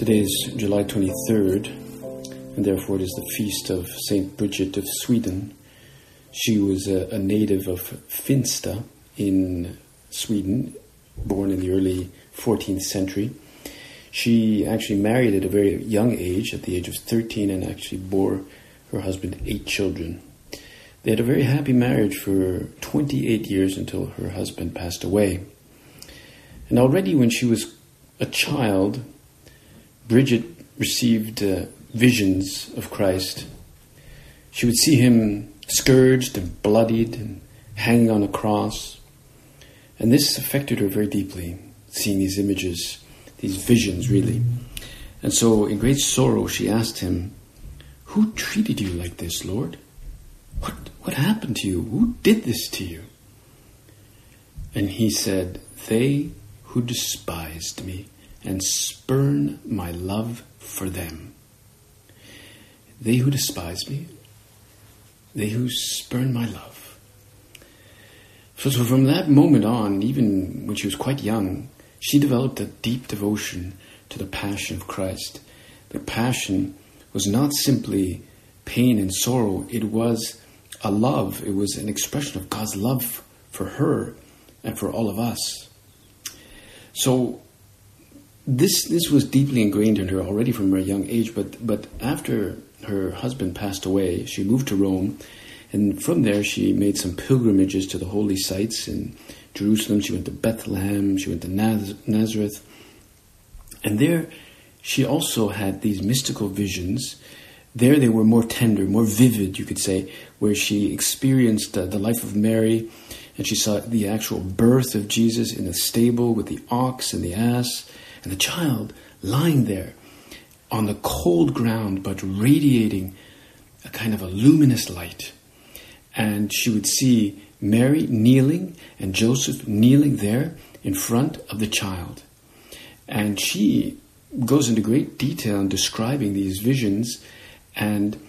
Today is July 23rd, and therefore it is the feast of Saint Bridget of Sweden. She was a, a native of Finsta in Sweden, born in the early 14th century. She actually married at a very young age, at the age of 13, and actually bore her husband eight children. They had a very happy marriage for 28 years until her husband passed away. And already when she was a child, Bridget received uh, visions of Christ. She would see him scourged and bloodied and hanging on a cross. And this affected her very deeply, seeing these images, these visions, really. And so, in great sorrow, she asked him, Who treated you like this, Lord? What, what happened to you? Who did this to you? And he said, They who despised me and spurn my love for them. They who despise me, they who spurn my love. So, so from that moment on, even when she was quite young, she developed a deep devotion to the passion of Christ. The passion was not simply pain and sorrow, it was a love, it was an expression of God's love for her and for all of us. So this this was deeply ingrained in her already from her young age. But but after her husband passed away, she moved to Rome, and from there she made some pilgrimages to the holy sites in Jerusalem. She went to Bethlehem. She went to Naz- Nazareth, and there she also had these mystical visions. There they were more tender, more vivid, you could say, where she experienced uh, the life of Mary, and she saw the actual birth of Jesus in a stable with the ox and the ass and the child lying there on the cold ground but radiating a kind of a luminous light. And she would see Mary kneeling and Joseph kneeling there in front of the child. And she goes into great detail in describing these visions and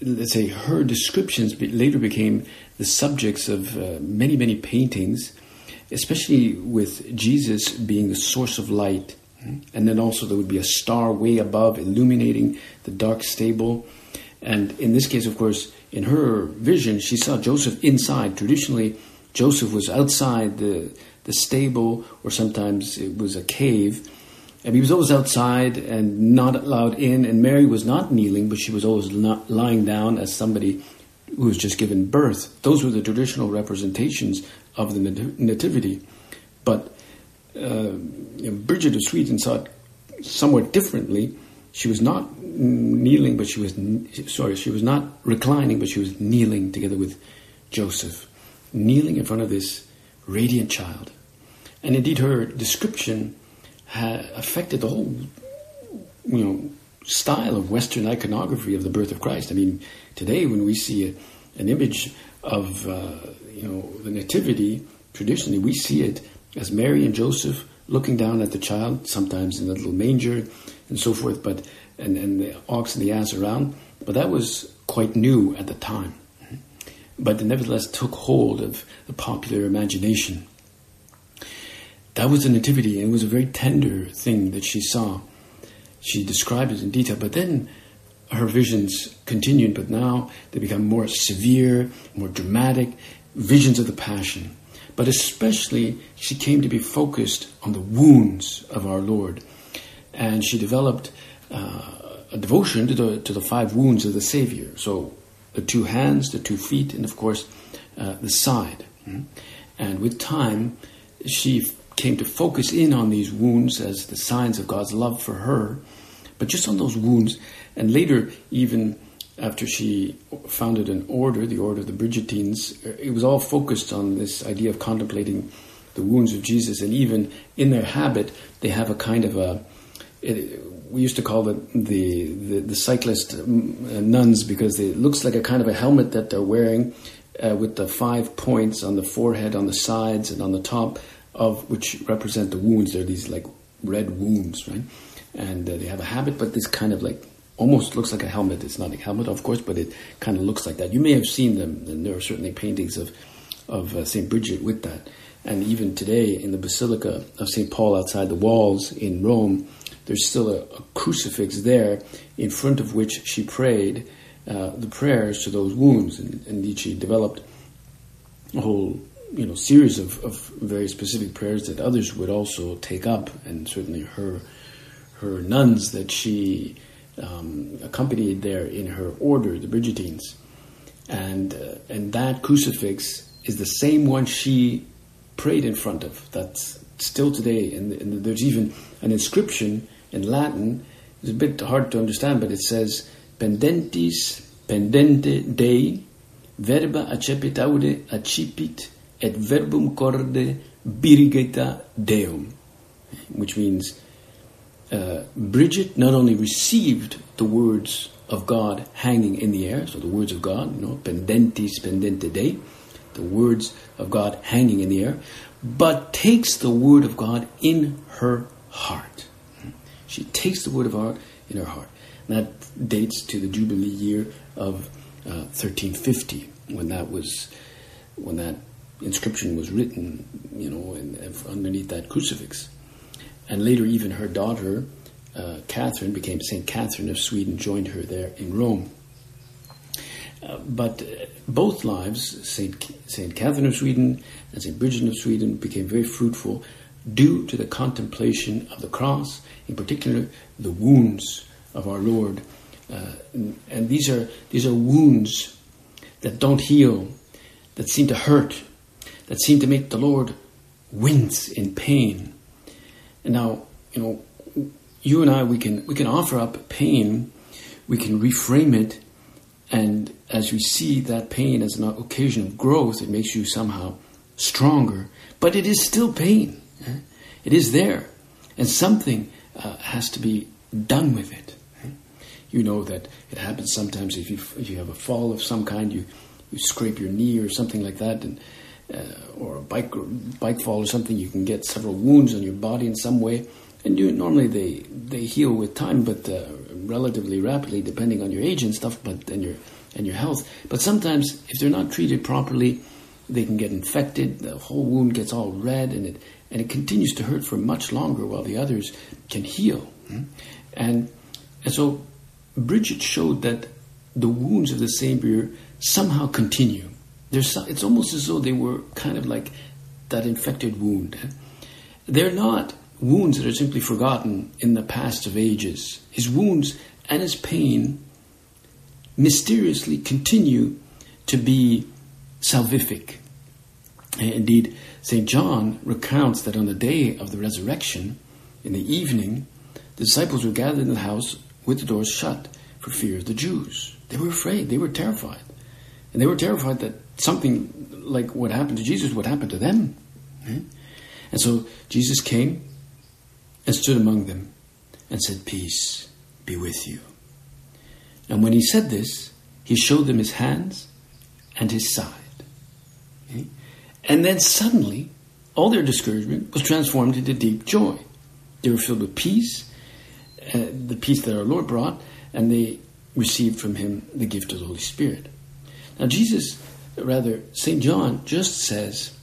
let's say her descriptions later became the subjects of uh, many many paintings especially with Jesus being the source of light. And then also there would be a star way above illuminating the dark stable. And in this case, of course, in her vision, she saw Joseph inside. Traditionally, Joseph was outside the, the stable, or sometimes it was a cave. And he was always outside and not allowed in. And Mary was not kneeling, but she was always not lying down as somebody who was just given birth. Those were the traditional representations of the Nativity. But uh, you know, Bridget of Sweden saw it somewhat differently. She was not kneeling, but she was sorry. She was not reclining, but she was kneeling together with Joseph, kneeling in front of this radiant child. And indeed, her description affected the whole, you know, style of Western iconography of the birth of Christ. I mean, today when we see a, an image of uh, you know the nativity, traditionally we see it as Mary and Joseph looking down at the child, sometimes in a little manger and so forth, but and, and the ox and the ass around. But that was quite new at the time. But nevertheless took hold of the popular imagination. That was the nativity, and it was a very tender thing that she saw. She described it in detail, but then her visions continued, but now they become more severe, more dramatic visions of the Passion. But especially, she came to be focused on the wounds of our Lord. And she developed uh, a devotion to the, to the five wounds of the Savior. So, the two hands, the two feet, and of course, uh, the side. Hmm? And with time, she came to focus in on these wounds as the signs of God's love for her but just on those wounds. And later, even after she founded an order, the Order of the Bridgetines, it was all focused on this idea of contemplating the wounds of Jesus. And even in their habit, they have a kind of a, we used to call the the, the, the cyclist mm, uh, nuns because it looks like a kind of a helmet that they're wearing uh, with the five points on the forehead, on the sides, and on the top of which represent the wounds. They're these like red wounds, right? And uh, they have a habit, but this kind of like almost looks like a helmet. It's not a helmet, of course, but it kind of looks like that. You may have seen them, and there are certainly paintings of of uh, Saint Bridget with that. And even today, in the Basilica of Saint Paul outside the walls in Rome, there's still a, a crucifix there in front of which she prayed uh, the prayers to those wounds. And indeed, she developed a whole you know series of, of very specific prayers that others would also take up, and certainly her her nuns that she um, accompanied there in her order, the Brigitines, and uh, and that crucifix is the same one she prayed in front of. That's still today, and, and there's even an inscription in Latin. It's a bit hard to understand, but it says pendentis pendente Dei verba accipit aure accipit et verbum corde Brigitta Deum, which means uh, Bridget not only received the words of God hanging in the air, so the words of God, you know, pendentis pendente Dei, the words of God hanging in the air, but takes the word of God in her heart. She takes the word of God in her heart. And that dates to the Jubilee year of uh, 1350, when that was when that inscription was written, you know, underneath that crucifix. And later, even her daughter, uh, Catherine, became Saint Catherine of Sweden, joined her there in Rome. Uh, but uh, both lives, Saint Saint Catherine of Sweden and Saint Bridget of Sweden, became very fruitful due to the contemplation of the cross, in particular the wounds of our Lord uh, and, and these are these are wounds that don't heal, that seem to hurt, that seem to make the Lord wince in pain. And now, you know, you and I, we can we can offer up pain, we can reframe it, and as we see that pain as an occasion of growth, it makes you somehow stronger. But it is still pain. Eh? It is there, and something uh, has to be done with it you know that it happens sometimes if you if you have a fall of some kind, you you scrape your knee or something like that, and or a bike bike fall or something, you can get several wounds on your body in some way, and you normally they they heal with time, but uh, relatively rapidly depending on your age and stuff, but and your and your health. But sometimes if they're not treated properly, they can get infected. The whole wound gets all red, and it and it continues to hurt for much longer while the others can heal. Hmm? And and so Bridget showed that the wounds of the Savior somehow continue. There's, it's almost as though they were kind of like that infected wound. They're not wounds that are simply forgotten in the past of ages. His wounds and his pain mysteriously continue to be salvific. Indeed, St. John recounts that on the day of the resurrection, in the evening, the disciples were gathered in the house with the doors shut for fear of the Jews. They were afraid, they were terrified. And they were terrified that something like what happened to Jesus would happen to them. And so Jesus came and stood among them and said, Peace be with you. And when he said this, he showed them his hands and his side. And then suddenly, all their discouragement was transformed into deep joy. They were filled with peace uh, the peace that our Lord brought, and they received from him the gift of the Holy Spirit. Now, Jesus, rather, St. John just says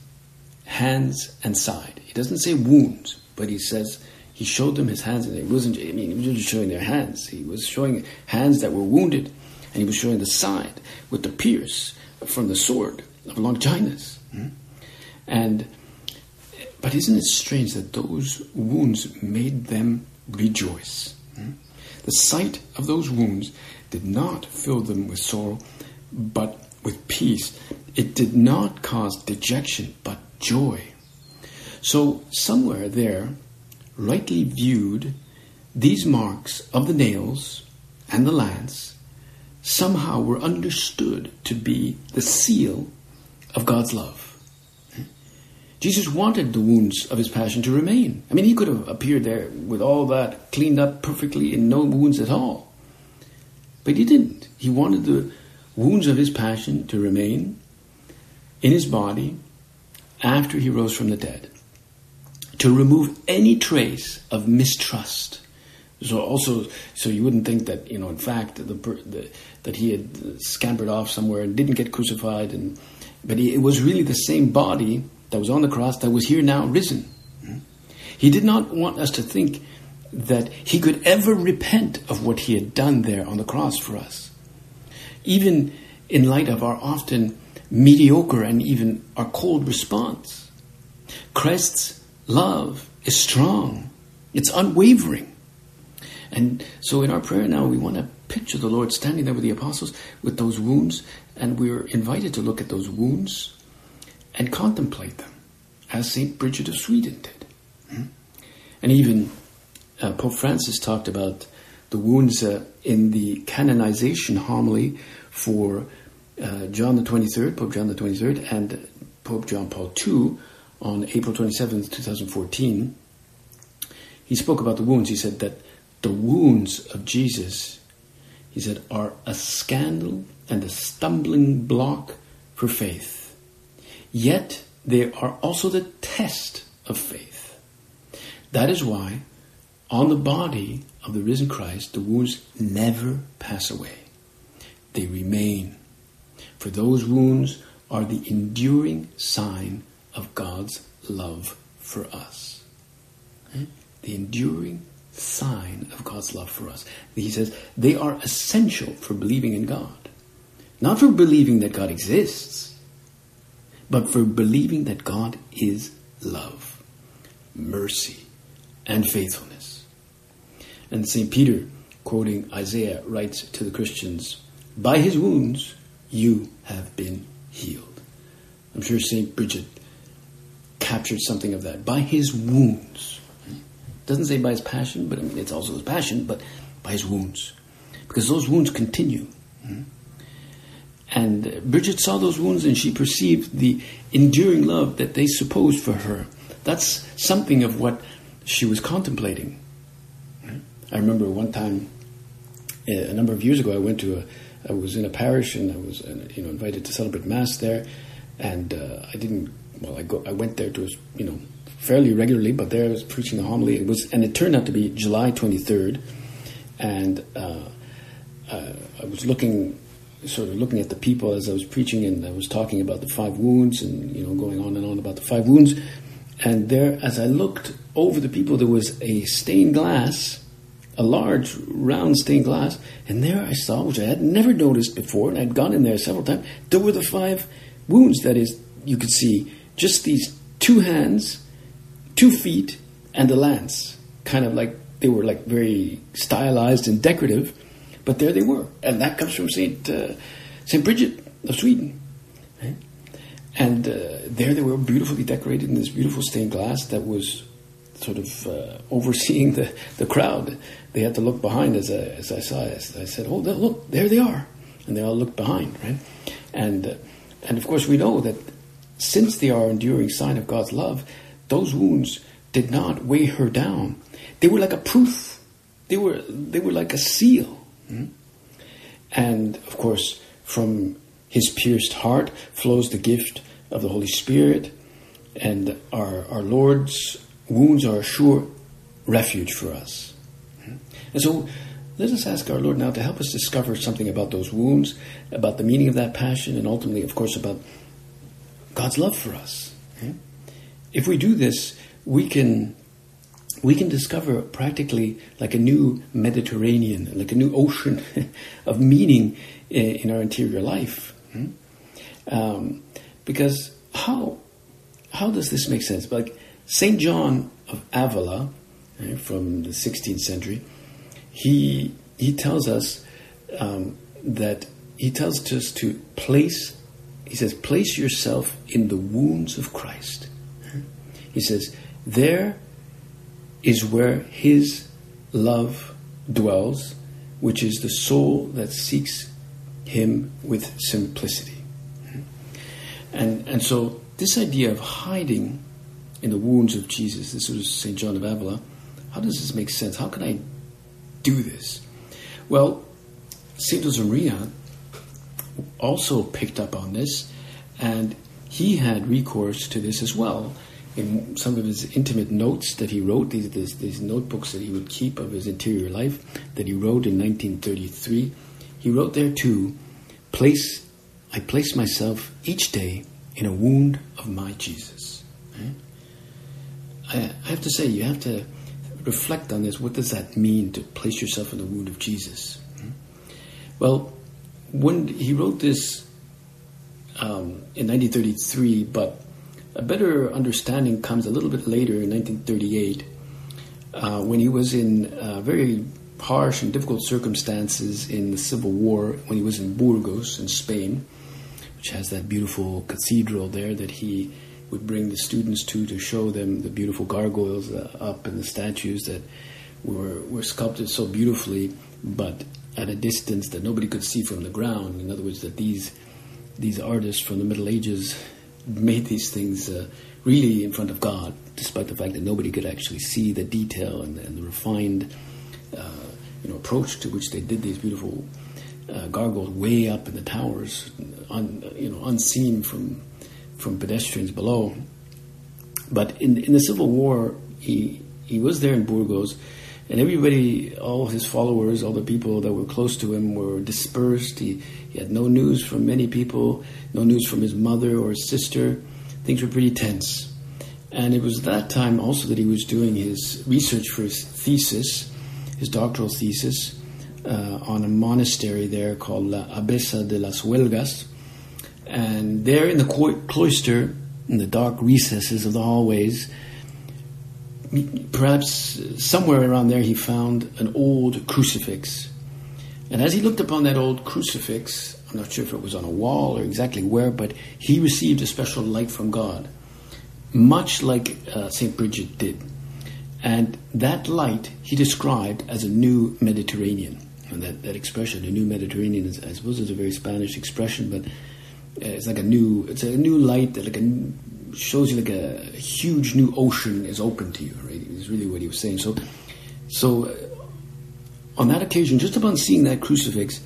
hands and side. He doesn't say wounds, but he says he showed them his hands, and it wasn't, I mean, he was just showing their hands. He was showing hands that were wounded, and he was showing the side with the pierce from the sword of Longinus. Hmm? And but isn't it strange that those wounds made them rejoice? The sight of those wounds did not fill them with sorrow, but with peace. It did not cause dejection, but joy. So, somewhere there, rightly viewed, these marks of the nails and the lance somehow were understood to be the seal of God's love. Jesus wanted the wounds of his passion to remain. I mean, he could have appeared there with all that cleaned up perfectly and no wounds at all. But he didn't. He wanted the wounds of his passion to remain in his body after he rose from the dead, to remove any trace of mistrust. So also, so you wouldn't think that you know, in fact, the, the, that he had scampered off somewhere and didn't get crucified, and but he, it was really the same body that was on the cross that was here now risen. He did not want us to think that he could ever repent of what he had done there on the cross for us. Even in light of our often mediocre and even our cold response. Christ's love is strong, it's unwavering. And so in our prayer now, we want to picture the Lord standing there with the apostles with those wounds, and we're invited to look at those wounds and contemplate them, as St. Bridget of Sweden did. Hmm? And even uh, Pope Francis talked about the wounds uh, in the canonization homily for uh, John the 23rd, Pope John the 23rd, and Pope John Paul II on April 27th, 2014. He spoke about the wounds. He said that the wounds of Jesus, he said, are a scandal and a stumbling block for faith. Yet they are also the test of faith. That is why on the body of the risen Christ, the wounds never pass away. They remain. For those wounds are the enduring sign of God's love for us. Eh? The enduring sign of God's love for us. He says they are essential for believing in God. Not for believing that God exists, but for believing that God is love, mercy, and faithfulness. And St. Peter, quoting Isaiah, writes to the Christians By his wounds you have been healed. I'm sure St. Bridget captured something of that. By his wounds. Doesn't say by his passion, but I mean, it's also his passion, but by his wounds. Because those wounds continue. And Bridget saw those wounds and she perceived the enduring love that they supposed for her. That's something of what she was contemplating. I remember one time, eh, a number of years ago, I went to a, I was in a parish and I was you know invited to celebrate mass there, and uh, I didn't. Well, I go. I went there to you know fairly regularly, but there I was preaching the homily. It was and it turned out to be July twenty third, and uh, uh, I was looking sort of looking at the people as I was preaching, and I was talking about the five wounds, and you know going on and on about the five wounds. And there, as I looked over the people, there was a stained glass a large round stained glass, and there I saw, which I had never noticed before, and I'd gone in there several times, there were the five wounds. That is, you could see just these two hands, two feet, and a lance. Kind of like they were like very stylized and decorative, but there they were. And that comes from St. Uh, St. Bridget of Sweden. And uh, there they were beautifully decorated in this beautiful stained glass that was sort of uh, overseeing the, the crowd. They had to look behind as I, as I saw it. I said, "Oh, look, there they are," and they all looked behind, right? And uh, and of course we know that since they are enduring sign of God's love, those wounds did not weigh her down. They were like a proof. They were they were like a seal. Hmm? And of course, from his pierced heart flows the gift of the Holy Spirit, and our our Lord's wounds are a sure refuge for us. Mm-hmm. And so let us ask our Lord now to help us discover something about those wounds, about the meaning of that passion, and ultimately, of course, about God's love for us. Hmm? If we do this, we can we can discover practically like a new Mediterranean, like a new ocean of meaning in our interior life. Hmm? Um, because how how does this make sense? Like Saint John of Avila, right, from the 16th century, he he tells us um, that he tells us to place. He says, place yourself in the wounds of Christ. He says, there is where His love dwells, which is the soul that seeks Him with simplicity. And and so this idea of hiding in the wounds of Jesus, this was St. John of Avila, how does this make sense? How can I do this? Well, St. Josemaria also picked up on this, and he had recourse to this as well in some of his intimate notes that he wrote, these, these, these, notebooks that he would keep of his interior life that he wrote in 1933. He wrote there too, place, I place myself each day in a wound of my Jesus. Eh? I, I have to say, you have to reflect on this. What does that mean to place yourself in the wound of Jesus? Well, when he wrote this um, in 1933, but a better understanding comes a little bit later in 1938 uh, when he was in uh, very harsh and difficult circumstances in the Civil War, when he was in Burgos in Spain, which has that beautiful cathedral there that he would bring the students to to show them the beautiful gargoyles uh, up and the statues that were, were sculpted so beautifully, but at a distance that nobody could see from the ground. In other words, that these these artists from the Middle Ages made these things uh, really in front of God, despite the fact that nobody could actually see the detail and, and the refined uh, you know, approach to which they did these beautiful uh, gargoyles way up in the towers, un, you know, unseen from from pedestrians below. But in in the Civil War, he he was there in Burgos, and everybody, all his followers, all the people that were close to him were dispersed. He, he had no news from many people, no news from his mother or his sister. Things were pretty tense. And it was that time also that he was doing his research for his thesis, his doctoral thesis, uh, on a monastery there called La Abadesa de las Huelgas. And there in the cloister, in the dark recesses of the hallways, perhaps somewhere around there he found an old crucifix. And as he looked upon that old crucifix, I'm not sure if it was on a wall or exactly where, but he received a special light from God, much like uh, St. Bridget did. And that light he described as a new Mediterranean. And that, that expression, a new Mediterranean, is, I suppose is a very Spanish expression, but it's like a new, it's a new light, that like a shows you like a, a, huge new ocean is open to you. Right, is really what he was saying. So, so uh, on that occasion, just upon seeing that crucifix,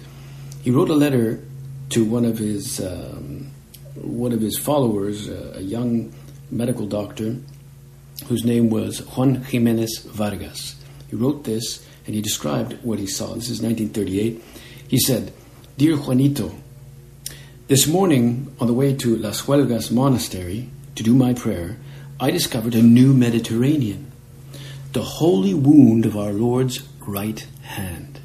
he wrote a letter to one of his um, one of his followers, uh, a young medical doctor, whose name was Juan Jimenez Vargas. He wrote this and he described what he saw. This is 1938. He said, "Dear Juanito." This morning, on the way to Las Huelgas Monastery, to do my prayer, I discovered a new Mediterranean, the holy wound of our Lord's right hand.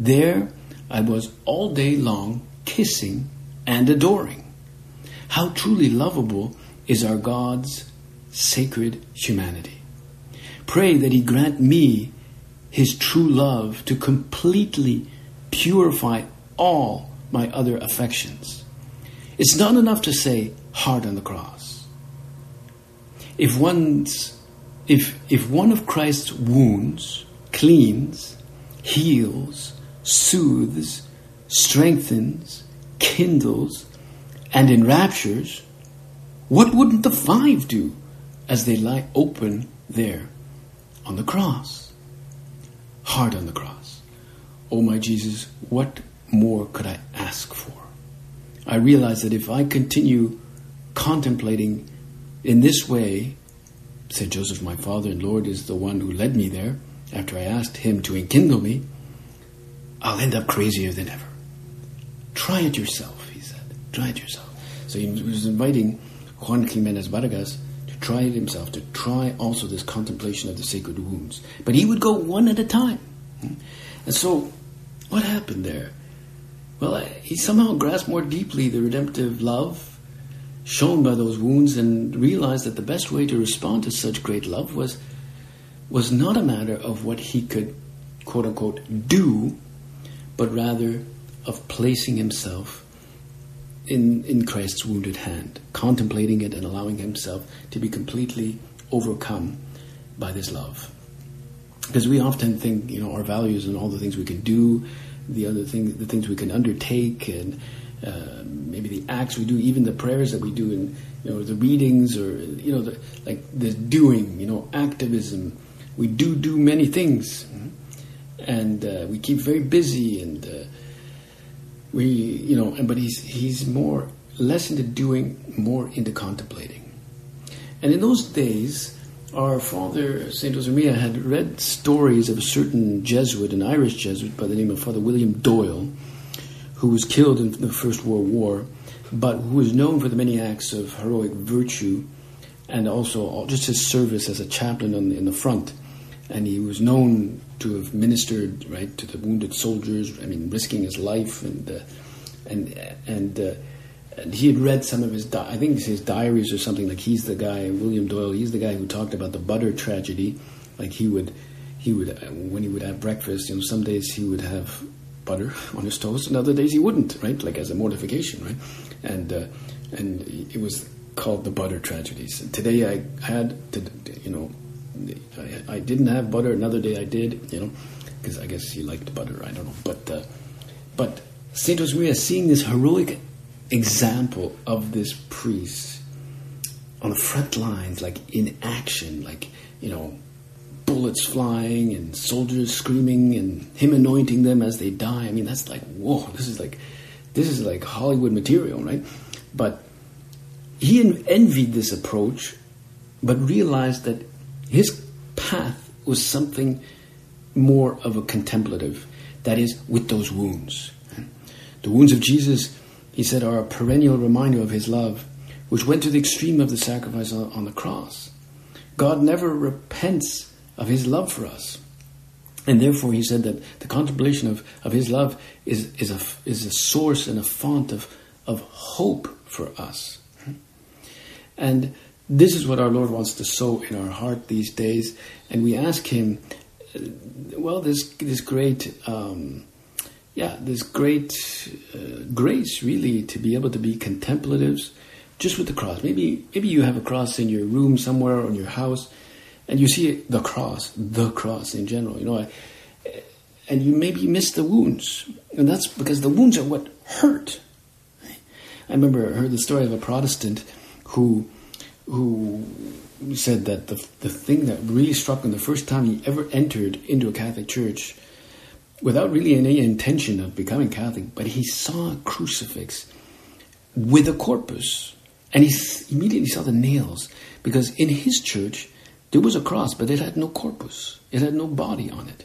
There I was all day long kissing and adoring. How truly lovable is our God's sacred humanity. Pray that He grant me His true love to completely purify all my other affections. It's not enough to say, hard on the cross if one's if if one of Christ's wounds cleans, heals, soothes, strengthens, kindles, and enraptures, what wouldn't the five do as they lie open there on the cross? Hard on the cross. Oh my Jesus, what more could I ask for? I realize that if I continue contemplating in this way, St. Joseph, my father and Lord, is the one who led me there after I asked him to enkindle me. I'll end up crazier than ever. Try it yourself, he said. Try it yourself. So he was inviting Juan Jimenez Vargas to try it himself, to try also this contemplation of the sacred wounds. But he would go one at a time. And so, what happened there? Well, he somehow grasped more deeply the redemptive love shown by those wounds and realized that the best way to respond to such great love was was not a matter of what he could quote unquote do, but rather of placing himself in, in Christ's wounded hand, contemplating it and allowing himself to be completely overcome by this love. Because we often think, you know, our values and all the things we can do, the other things, the things we can undertake, and uh, maybe the acts we do, even the prayers that we do, and you know the readings, or you know, the, like the doing, you know, activism. We do do many things, and uh, we keep very busy, and uh, we, you know, but he's he's more less into doing, more into contemplating. And in those days, our father, St. Josemaria, had read stories of a certain Jesuit, an Irish Jesuit by the name of Father William Doyle, who was killed in the First World War, but who was known for the many acts of heroic virtue and also just his service as a chaplain in the front. And he was known to have ministered right to the wounded soldiers. I mean, risking his life and uh, and and. Uh, he had read some of his, di- I think his diaries or something. Like he's the guy, William Doyle. He's the guy who talked about the butter tragedy. Like he would, he would when he would have breakfast. You know, some days he would have butter on his toast, and other days he wouldn't. Right, like as a mortification. Right, and uh, and it was called the butter tragedies. Today I had to, you know, I, I, didn't have butter. Another day I did. You know, because I guess he liked butter. I don't know, but uh, but Saint Josemaria seeing this heroic example of this priest on the front lines, like in action, like, you know, bullets flying and soldiers screaming and him anointing them as they die. I mean, that's like, whoa, this is like, this is like Hollywood material, right? But he envied this approach, but realized that his path was something more of a contemplative, that is, with those wounds. The wounds of Jesus he said, are a perennial reminder of his love, which went to the extreme of the sacrifice on, the cross. God never repents of his love for us. And therefore, he said that the contemplation of, of his love is, is, a, is a source and a font of, of hope for us. And this is what our Lord wants to sow in our heart these days. And we ask Him, well, this, this great um, yeah, this great uh, grace really to be able to be contemplatives just with the cross. Maybe maybe you have a cross in your room somewhere or in your house, and you see the cross, the cross in general. You know, and you maybe miss the wounds, and that's because the wounds are what hurt. I remember I heard the story of a Protestant who who said that the the thing that really struck him the first time he ever entered into a Catholic church without really any intention of becoming Catholic, but he saw a crucifix with a corpus. And he immediately saw the nails because in his church there was a cross, but it had no corpus, it had no body on it.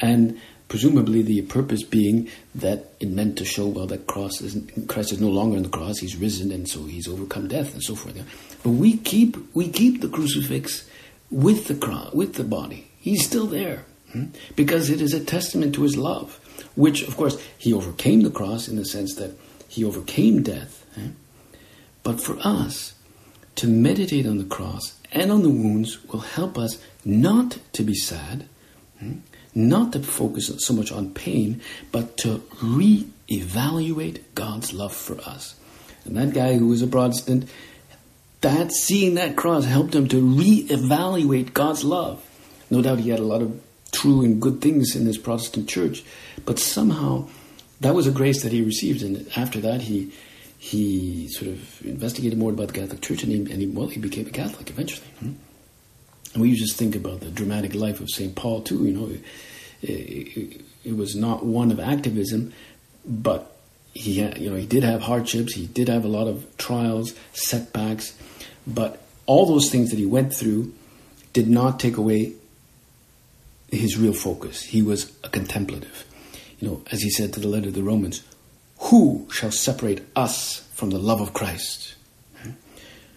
And presumably the purpose being that it meant to show, well, that cross is Christ is no longer on the cross; he's risen, and so he's overcome death, and so forth. But we keep we keep the crucifix with the cross, with the body. He's still there. Hmm? Because it is a testament to his love, which, of course, he overcame the cross in the sense that he overcame death. But for us, to meditate on the cross and on the wounds will help us not to be sad, hmm? not to focus so much on pain, but to re-evaluate God's love for us. And that guy who was a Protestant, that seeing that cross helped him to re-evaluate God's love. No doubt he had a lot of true and good things in his Protestant church, but somehow that was a grace that he received, and after that he he sort of investigated more about the Catholic Church, and he, and he well he became a Catholic eventually. Hmm? And we just think about the dramatic life of Saint Paul too. You know, it, it, it was not one of activism, but he had, you know he did have hardships, he did have a lot of trials, setbacks, but all those things that he went through did not take away his real focus. He was a contemplative. You know, as he said to the letter of the Romans, who shall separate us from the love of Christ?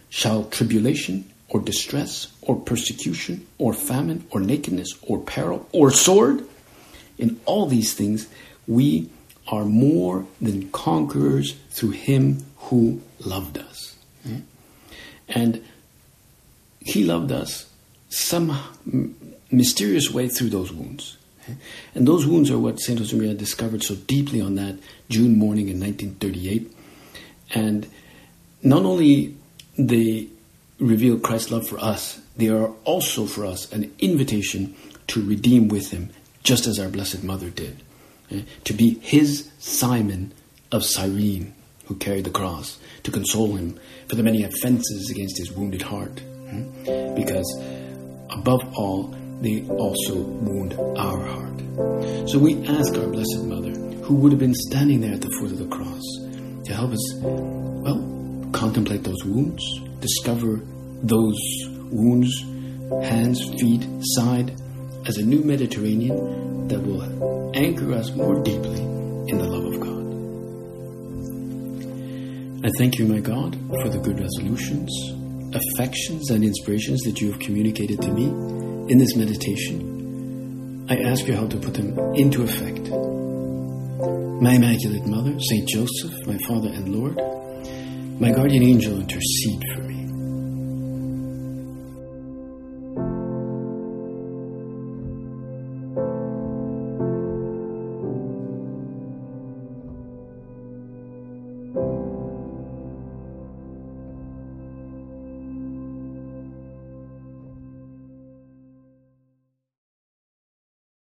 Shall tribulation or distress or persecution or famine or nakedness or peril or sword? In all these things, we are more than conquerors through him who loved us. Hmm? And he loved us some mysterious way through those wounds. And those wounds are what St. Josemaria discovered so deeply on that June morning in 1938. And not only they reveal Christ's love for us, they are also for us an invitation to redeem with him, just as our Blessed Mother did. To be his Simon of Cyrene. who carried the cross, to console him for the many offenses against his wounded heart. Hmm? Because, above all, they also wound our heart. So we ask our Blessed Mother, who would have been standing there at the foot of the cross, to help us, well, contemplate those wounds, discover those wounds, hands, feet, side, as a new Mediterranean that will anchor us more deeply in the love of God. I thank you, my God, for the good resolutions, affections, and inspirations that you have communicated to me in this meditation. I ask you how to put them into effect. My Immaculate Mother, Saint Joseph, my Father and Lord, my guardian angel, intercede for me.